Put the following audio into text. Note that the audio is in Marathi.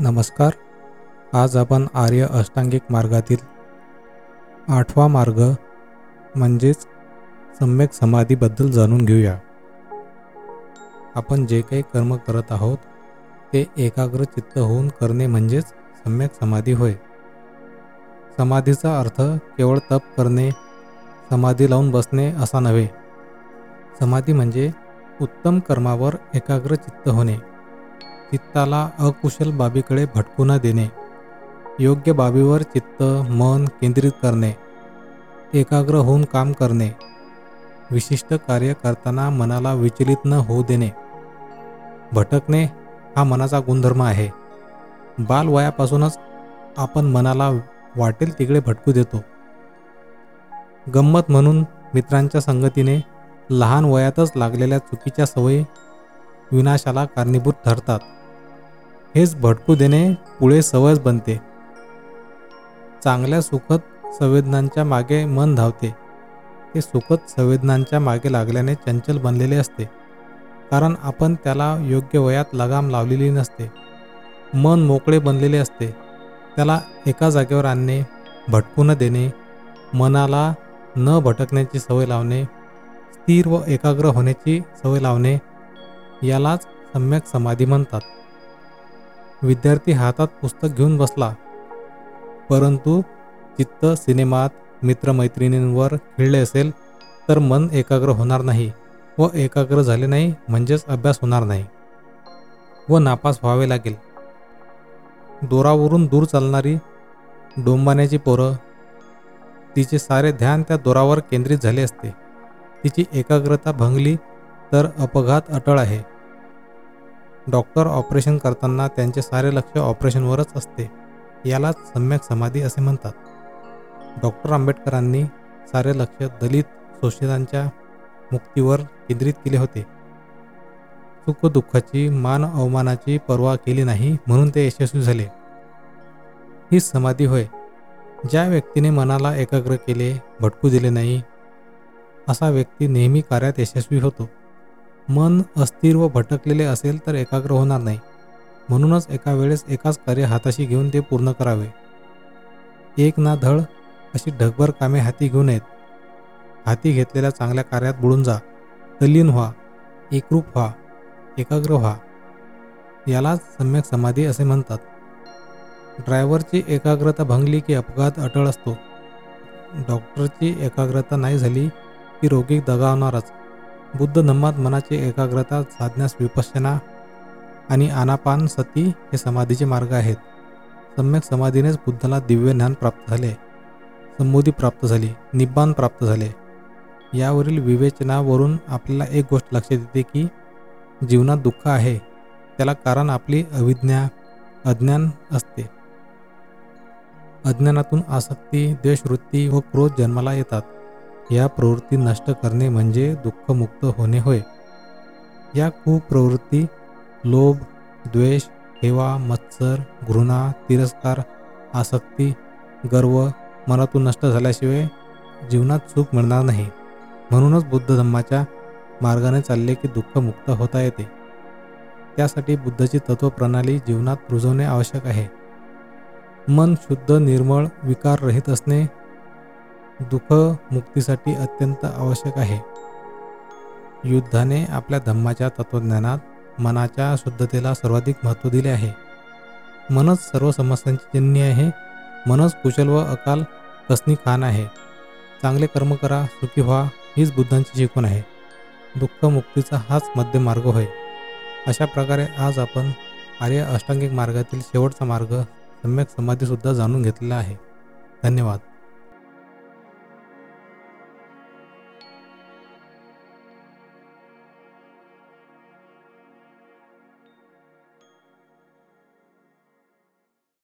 नमस्कार. आज आपण आर्य अष्टांगिक मार्गातील आठवा मार्ग म्हणजेच सम्यक समाधीबद्दल जाणून घेऊया. आपण जे काही कर्म करत आहोत ते एकाग्र चित्त होऊन करणे म्हणजेच सम्यक समाधी होय. समाधीचा अर्थ केवळ तप करणे समाधी लावून बसणे असा नव्हे. समाधी म्हणजे उत्तम कर्मावर एकाग्र चित्त होणे. चित्ताला अकुशल बाबीकडे भटकू न देणे. योग्य बाबीवर चित्त मन केंद्रित करणे. एकाग्र होऊन काम करणे. विशिष्ट कार्य करताना मनाला विचलित न होऊ देणे. भटकणे हा मनाचा गुणधर्म आहे. बालवयापासूनच आपण मनाला वाटेल तिकडे भटकू देतो. गंमत म्हणून मित्रांच्या संगतीने लहान वयातच लागलेल्या चुकीच्या सवयी विनाशाला कारणीभूत ठरतात. हेच भटकू देणे पुढे सवयच बनते. चांगल्या सुखद संवेदनांच्या मागे मन धावते. ते सुखद संवेदनांच्या मागे लागल्याने चंचल बनलेले असते. कारण आपण त्याला योग्य वयात लगाम लावलेली नसते. मन मोकळे बनलेले असते. त्याला एका जागेवर आणणे भटकू न देणे मनाला न भटकण्याची सवय लावणे स्थिर व एकाग्र होण्याची सवय लावणे यालाच सम्यक समाधी म्हणतात. विद्यार्थी हातात पुस्तक घेऊन बसला. परंतु चित्त सिनेमात मित्रमैत्रिणींवर खेळले असेल तर मन एकाग्र होणार नाही व एकाग्र झाले नाही म्हणजेच अभ्यास होणार नाही व नापास व्हावे लागेल. दोरावरून दूर चालणारी डोंबाण्याची पोरं तिचे सारे ध्यान त्या दोरावर केंद्रित झाले असते. तिची एकाग्रता भंगली तर अपघात अटळ आहे. डॉक्टर ऑपरेशन करताना त्यांचे सारे लक्ष ऑपरेशनवरच असते. यालाच सम्यक समाधी असे म्हणतात. डॉक्टर आंबेडकरांनी सारे लक्ष दलित शोषितांच्या मुक्तीवर केंद्रित केले होते. सुखदुःखाची मान अवमानाची पर्वा केली नाही म्हणून ते यशस्वी झाले. ही समाधी होय. ज्या व्यक्तीने मनाला एकाग्र केले भटकू दिले नाही असा व्यक्ती नेहमी कार्यात यशस्वी होतो. मन अस्थिर व भटकलेले असेल तर एकाग्र होणार नाही. म्हणूनच एका वेळेस एकाच कार्य हाताशी घेऊन ते पूर्ण करावे. एक ना धड अशी ढगभर कामे हाती घेऊन येत. हाती घेतलेल्या चांगल्या कार्यात बुडून जा. तल्लीन व्हा एकरूप व्हा एकाग्र व्हा. यालाच सम्यक समाधी असे म्हणतात. ड्रायव्हरची एकाग्रता भंगली की अपघात अटळ असतो. डॉक्टरची एकाग्रता नाही झाली की रोगी दगावणारच. बुद्ध धम्मात मनाची एकाग्रता साधण्यास विपश्यना आणि आनापान सती हे समाधीचे मार्ग आहेत. सम्यक समाधीनेच बुद्धाला दिव्य ज्ञान प्राप्त झाले. संबोधी प्राप्त झाली निब्बान प्राप्त झाले. यावरील विवेचनावरून आपल्याला एक गोष्ट लक्षात येते की जीवनात दुःख आहे त्याला कारण आपली अविज्ञा अज्ञान असते. अज्ञानातून आसक्ती द्वेषवृत्ती व क्रोध जन्माला येतात. या प्रवृत्ती नष्ट करणे म्हणजे दुःखमुक्त होणे होय. या कुप्रवृत्ती लोभ द्वेष हेवा मत्सर घृणा तिरस्कार आसक्ती गर्व मनातून नष्ट झाल्याशिवाय जीवनात सुख मिळणार नाही. म्हणूनच बुद्ध धम्माच्या मार्गाने चालले की दुःखमुक्त होता येते. त्यासाठी बुद्धाची तत्वप्रणाली जीवनात रुजवणे आवश्यक आहे. मन शुद्ध निर्मळ विकाररहित असणे दुःख मुक्तीसाठी अत्यंत आवश्यक आहे. युद्धाने आपल्या धम्माच्या तत्वज्ञानात मनाच्या शुद्धतेला सर्वाधिक महत्त्व दिले आहे. मनच सर्व समस्यांची जन्य आहे. मनच कुशल व अकाल कसनी खान आहे. चांगले कर्म करा सुखी व्हा हीच बुद्धांची शिकवण आहे. दुःख मुक्तीचा हाच मध्यमार्ग होय. अशा प्रकारे आज आपण आर्य अष्टांगिक मार्गातील शेवटचा मार्ग सम्यक समाधीसुद्धा जाणून घेतलेला आहे. धन्यवाद.